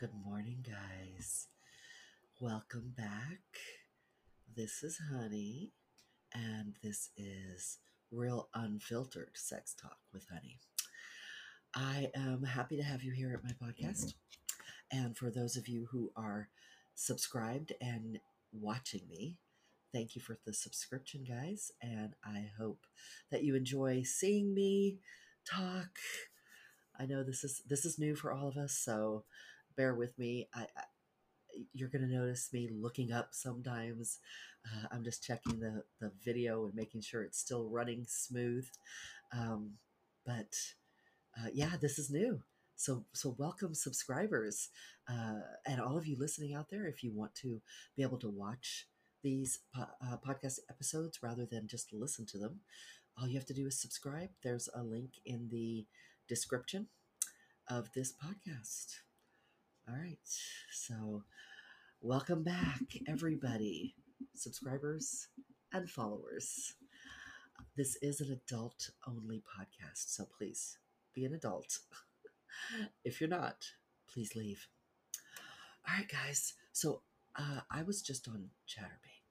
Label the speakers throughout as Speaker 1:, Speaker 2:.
Speaker 1: Good morning, guys. Welcome back. This is Honey, and this is Real Unfiltered Sex Talk with Honey. I am happy to have you here at my podcast. And for those of you who are subscribed and watching me, thank you for the subscription, guys. And I hope that you enjoy seeing me talk. I know this is this is new for all of us, so bear with me. I, I you're going to notice me looking up sometimes. Uh, I'm just checking the, the video and making sure it's still running smooth. Um, but uh, yeah, this is new. So, so welcome subscribers uh, and all of you listening out there. If you want to be able to watch these po- uh, podcast episodes rather than just listen to them, all you have to do is subscribe. There's a link in the description of this podcast. All right. So, welcome back, everybody, subscribers and followers. This is an adult only podcast. So, please be an adult. if you're not, please leave. All right, guys. So, uh, I was just on Chaturbate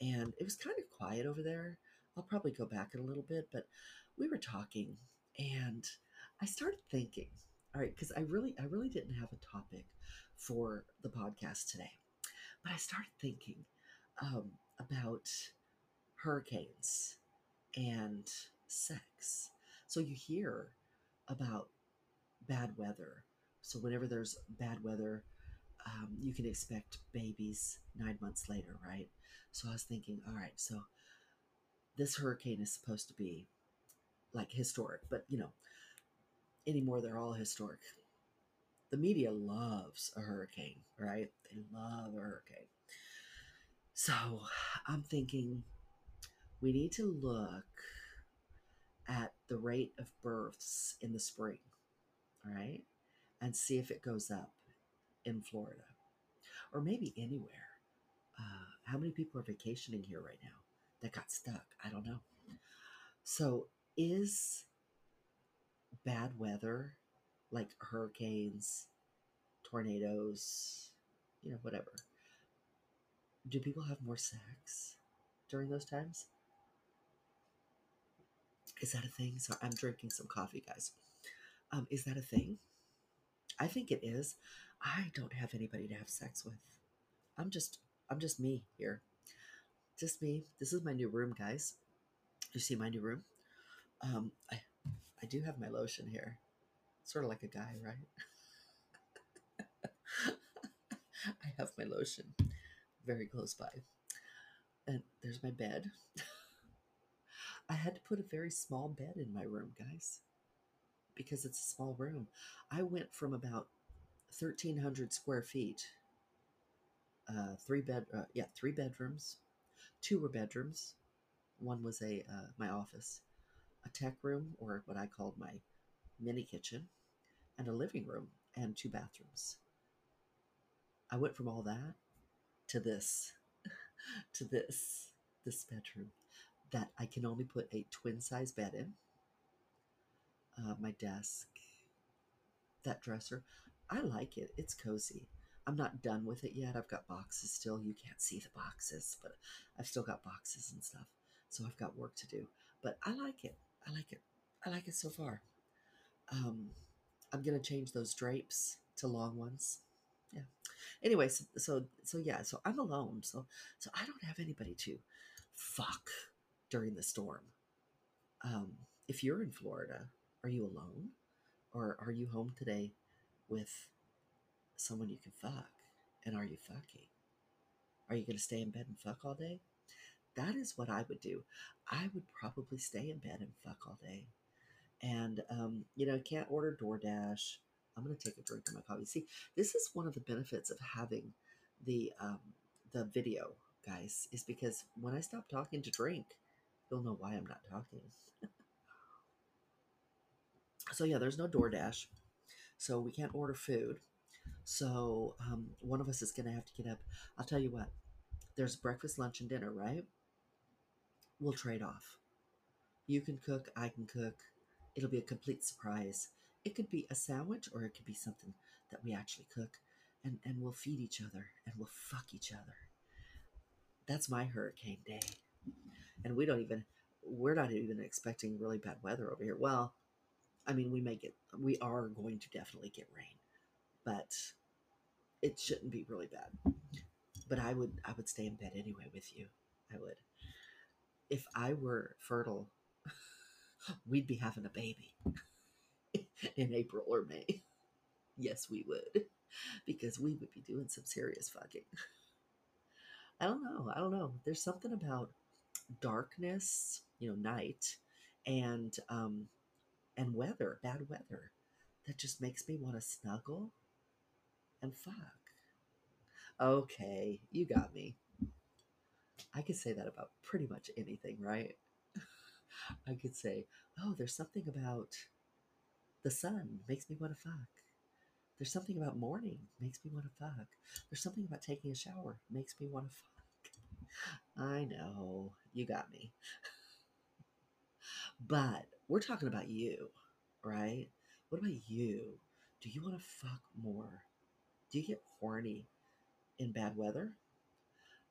Speaker 1: and it was kind of quiet over there. I'll probably go back in a little bit, but we were talking and I started thinking all right, because I really, I really didn't have a topic for the podcast today, but I started thinking um, about hurricanes and sex. So you hear about bad weather. So whenever there's bad weather, um, you can expect babies nine months later, right? So I was thinking, all right, so this hurricane is supposed to be like historic, but you know, anymore they're all historic. The media loves a hurricane, right? They love a hurricane. So I'm thinking we need to look at the rate of births in the spring, right? And see if it goes up in Florida or maybe anywhere. Uh, how many people are vacationing here right now that got stuck? I don't know. So, is bad weather, like hurricanes, tornadoes, you know, whatever, do people have more sex during those times? Is that a thing? So I'm drinking some coffee, guys. Um, is that a thing? I think it is. I don't have anybody to have sex with. I'm just I'm just me here. Just me. This is my new room, guys. You see my new room? Um, I I do have my lotion here. Sort of like a guy, right? I have my lotion very close by. And there's my bed. I had to put a very small bed in my room, guys, because it's a small room. I went from about 1,300 square feet, uh, three bed, uh, yeah, three bedrooms. Two were bedrooms. One was a uh, my office, a tech room, or what I called my mini kitchen, and a living room and two bathrooms. I went from all that to this, to this, this bedroom that I can only put a twin size bed in, uh, my desk, that dresser. I like it. It's cozy. I'm not done with it yet. I've got boxes still. You can't see the boxes, but I've still got boxes and stuff. So I've got work to do. But I like it. I like it. I like it so far. Um, I'm gonna change those drapes to long ones. Yeah. Anyway, so, so so yeah, so I'm alone. So so I don't have anybody to fuck during the storm. Um, if you're in Florida, are you alone, or are you home today with someone you can fuck? And are you fucking? Are you gonna stay in bed and fuck all day? That is what I would do. I would probably stay in bed and fuck all day. And, um, you know, I can't order DoorDash. I'm going to take a drink of my coffee. See, this is one of the benefits of having the, um, the video, guys, is because when I stop talking to drink, you'll know why I'm not talking. so, yeah, there's no DoorDash. So we can't order food. So um, one of us is going to have to get up. I'll tell you what, there's breakfast, lunch, and dinner, right? We'll trade off. You can cook, I can cook. It'll be a complete surprise. It could be a sandwich or it could be something that we actually cook and, and we'll feed each other and we'll fuck each other. That's my hurricane day. And we don't even, we're not even expecting really bad weather over here. Well, I mean, we may get, we are going to definitely get rain, but it shouldn't be really bad. But I would, I would stay in bed anyway with you. I would. If I were fertile, we'd be having a baby in April or May. Yes, we would, because we would be doing some serious fucking. I don't know. I don't know. There's something about darkness, you know, night, and um, and weather, bad weather, that just makes me want to snuggle and fuck. Okay, you got me. I could say that about pretty much anything, right? I could say, oh, there's something about the sun makes me want to fuck. There's something about morning makes me want to fuck. There's something about taking a shower makes me want to fuck. I know, you got me. but we're talking about you, right? What about you? Do you want to fuck more? Do you get horny in bad weather?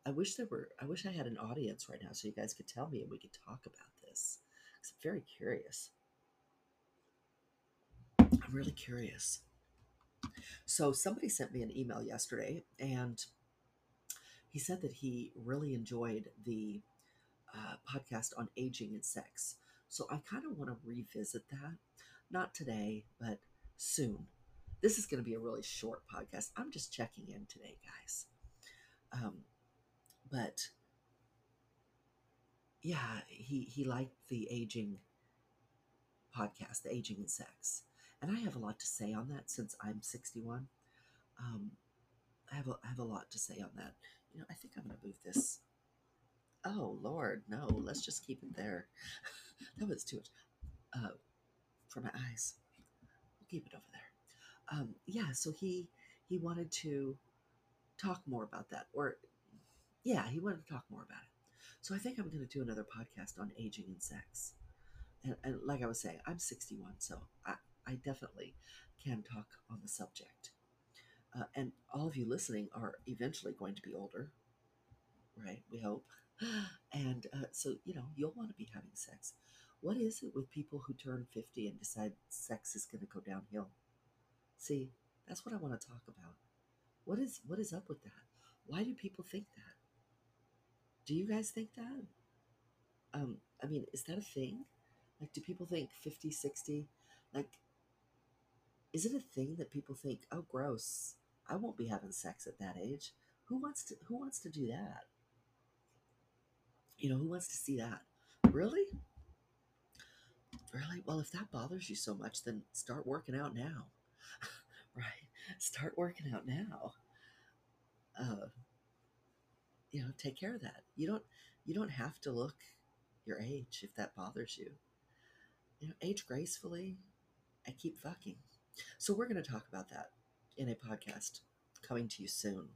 Speaker 1: I wish there were I wish I had an audience right now so you guys could tell me and we could talk about this. I'm very curious. I'm really curious. So somebody sent me an email yesterday and he said that he really enjoyed the uh, podcast on aging and sex. So I kind of want to revisit that. Not today, but soon. This is going to be a really short podcast. I'm just checking in today, guys. Um, but yeah, he he liked the aging podcast, the aging and sex, and I have a lot to say on that since I'm 61. Um, I have a, I have a lot to say on that. You know, I think I'm going to move this. Oh Lord, no! Let's just keep it there. that was too much uh, for my eyes. We'll keep it over there. Um, yeah, so he he wanted to talk more about that, or yeah, he wanted to talk more about it. So I think I'm going to do another podcast on aging and sex. And, and like I was saying, I'm 61, so I, I definitely can talk on the subject. Uh, and all of you listening are eventually going to be older, right? We hope. And uh, so, you know, you'll want to be having sex. What is it with people who turn 50 and decide sex is going to go downhill? See, that's what I want to talk about. What is what is up with that? Why do people think that? Do you guys think that? Um, I mean, is that a thing? Like, do people think 50, 60? Like, is it a thing that people think, oh, gross, I won't be having sex at that age? Who wants to, who wants to do that? You know, who wants to see that? Really? Really? Well, if that bothers you so much, then start working out now. right? Start working out now. Uh, you know take care of that. You don't you don't have to look your age if that bothers you. You know age gracefully and keep fucking. So we're going to talk about that in a podcast coming to you soon.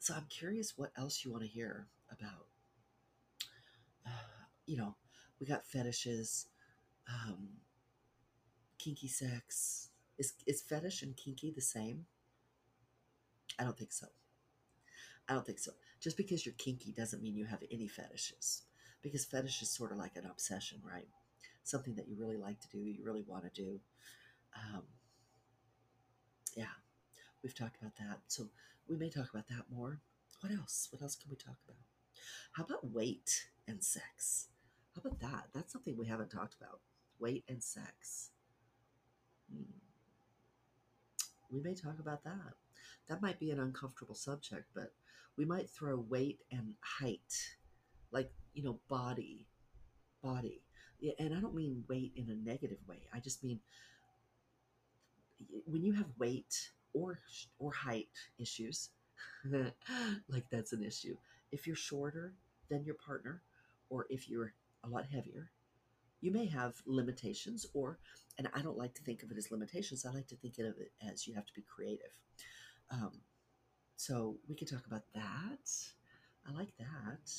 Speaker 1: So i'm curious what else you want to hear about. Uh, you know we got fetishes um, kinky sex. Is is fetish and kinky the same? I don't think so I don't think so. Just because you're kinky doesn't mean you have any fetishes. Because fetish is sort of like an obsession, right? Something that you really like to do, you really want to do. Um, yeah, we've talked about that. So we may talk about that more. What else? What else can we talk about? How about weight and sex? How about that? That's something we haven't talked about. Weight and sex. Hmm. We may talk about that. That might be an uncomfortable subject, but we might throw weight and height, like, you know, body, body. And I don't mean weight in a negative way. I just mean when you have weight or or height issues, like that's an issue. If you're shorter than your partner, or if you're a lot heavier, you may have limitations. Or, and I don't like to think of it as limitations. I like to think of it as you have to be creative. Um, so we could talk about that. I like that.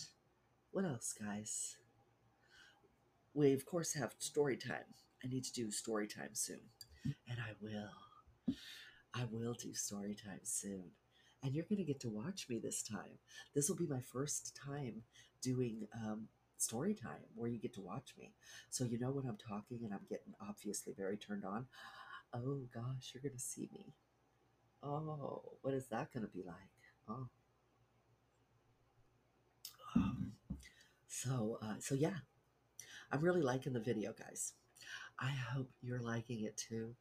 Speaker 1: What else, guys? We, of course, have story time. I need to do story time soon, and I will. I will do story time soon. And you're going to get to watch me this time. This will be my first time doing um, story time where you get to watch me. So you know when I'm talking and I'm getting obviously very turned on. Oh gosh, you're going to see me. Oh, what is that going to be like? Oh. Um, so, uh, so yeah, I'm really liking the video, guys. I hope you're liking it too.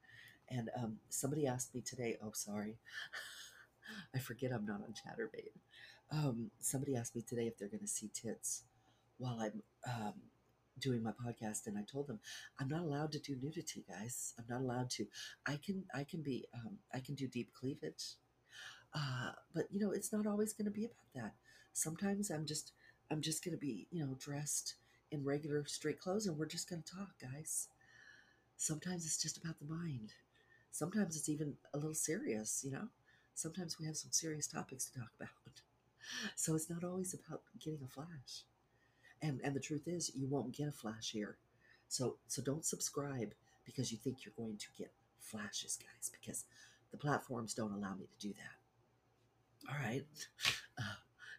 Speaker 1: And um, somebody asked me today. Oh, sorry, I forget I'm not on Chaturbate. Um, somebody asked me today if they're going to see tits while I'm um, doing my podcast, and I told them I'm not allowed to do nudity, guys. I'm not allowed to. I can I can be um, I can do deep cleavage, uh, but you know it's not always going to be about that. Sometimes I'm just I'm just going to be you know dressed in regular straight clothes, and we're just going to talk, guys. Sometimes it's just about the mind. Sometimes it's even a little serious, you know. Sometimes we have some serious topics to talk about. So it's not always about getting a flash. And and the truth is you won't get a flash here. So so don't subscribe because you think you're going to get flashes, guys, because the platforms don't allow me to do that. All right. Uh,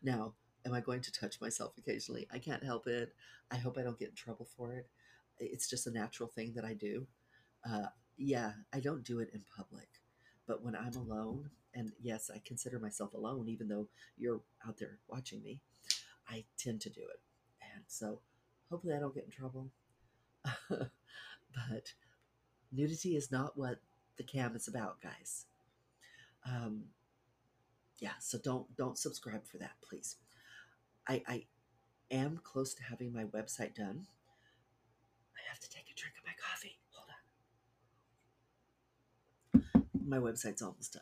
Speaker 1: now, am I going to touch myself occasionally? I can't help it. I hope I don't get in trouble for it. It's just a natural thing that I do. Uh, yeah, I don't do it in public, but when I'm alone, and yes, I consider myself alone, even though you're out there watching me, I tend to do it. So hopefully I don't get in trouble. but nudity is not what the cam is about, guys. Um, yeah, so don't don't subscribe for that, please. I, I am close to having my website done. I have to take a drink of my coffee. Hold on. My website's almost done.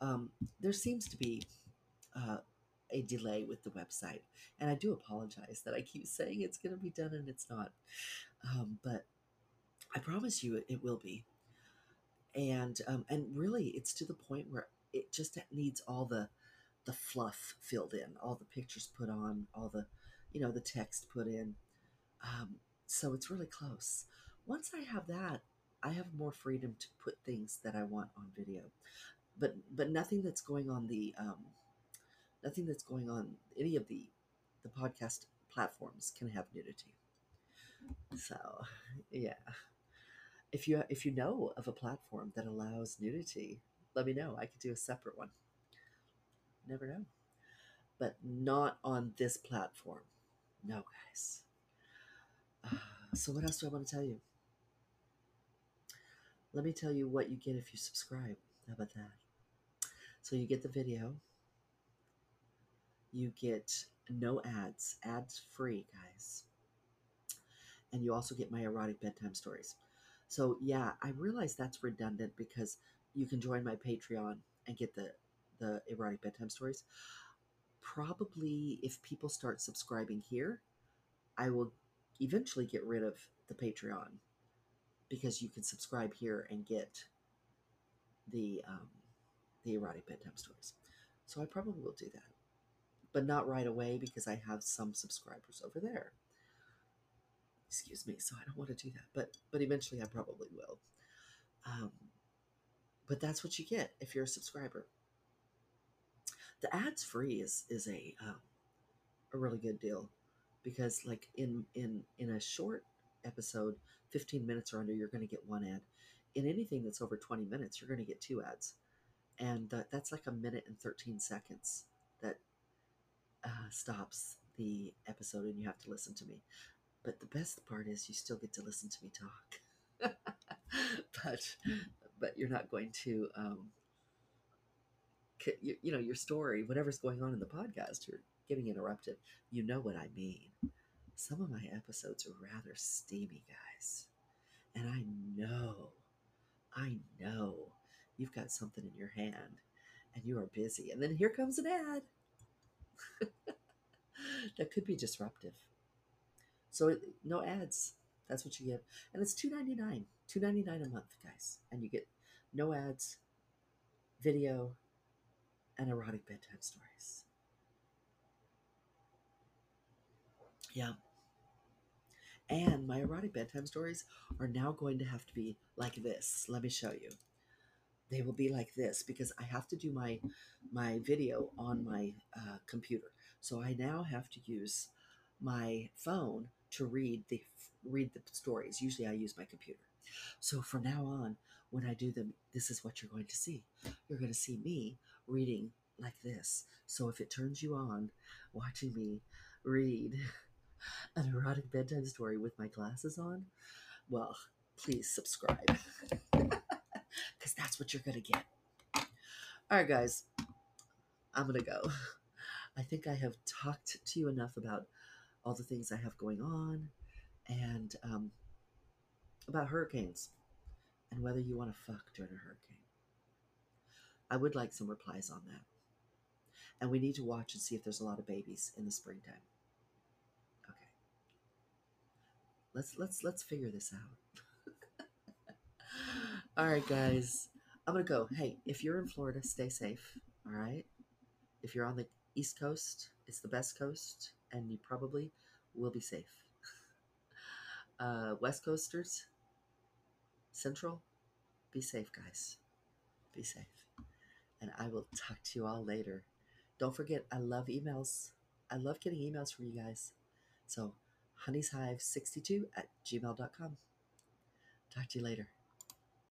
Speaker 1: Um, there seems to be uh, a delay with the website. And I do apologize that I keep saying it's going to be done and it's not. Um, but I promise you it, will be. And um, and really, it's to the point where it just needs all the the fluff filled in, all the pictures put on, all the you know the text put in. Um, so it's really close. Once I have that, I have more freedom to put things that I want on video, but but nothing that's going on the um, nothing that's going on any of the the podcast platforms can have nudity. So, yeah. If you if you know of a platform that allows nudity, let me know. I could do a separate one. Never know. But not on this platform. No, guys. So what else do I want to tell you? Let me tell you what you get if you subscribe. How about that? So you get the video, you get no ads, ads free, guys. And you also get my erotic bedtime stories. So yeah, I realize that's redundant because you can join my Patreon and get the the erotic bedtime stories. Probably if people start subscribing here, I will eventually get rid of the Patreon because you can subscribe here and get the um, the erotic bedtime stories. So I probably will do that but not right away because I have some subscribers over there. Excuse me, so I don't want to do that, but but eventually I probably will. Um, but that's what you get if you're a subscriber. The ads free is is a um, a really good deal because like in in in a short episode, 15 minutes or under, you're going to get one ad. In anything that's over 20 minutes, you're going to get two ads, and uh, that's like a minute and 13 seconds that uh, stops the episode and you have to listen to me. But the best part is you still get to listen to me talk. but but you're not going to um, you, you know your story whatever's going on in the podcast you're getting interrupted. You know what i mean. Some of my episodes are rather steamy guys. And i know i know you've got something in your hand and you are busy. And then here comes an ad that could be disruptive. So no ads. That's what you get, and it's two ninety nine. Two ninety nine a month, guys, and you get no ads, video, and erotic bedtime stories. Yeah. And my erotic bedtime stories are now going to have to be like this. Let me show you. They will be like this because I have to do my my video on my uh, computer. So I now have to use my phone to read the read the stories. Usually I use my computer. So from now on, when I do them, this is what you're going to see. You're going to see me reading like this. So if it turns you on, watching me read an erotic bedtime story with my glasses on, well, please subscribe that's what you're going to get. All right, guys, I'm going to go. I think I have talked to you enough about all the things I have going on and um, about hurricanes and whether you want to fuck during a hurricane. I would like some replies on that. And we need to watch and see if there's a lot of babies in the springtime. Okay. Let's let's let's figure this out. all right, guys. I'm gonna go. Hey, if you're in Florida, stay safe. All right. If you're on the East Coast, it's the best coast, and you probably will be safe. Uh, West Coasters, Central, be safe, guys. Be safe. And I will talk to you all later. Don't forget, I love emails. I love getting emails from you guys. So, hunnyshive62 at gmail.com. Talk to you later.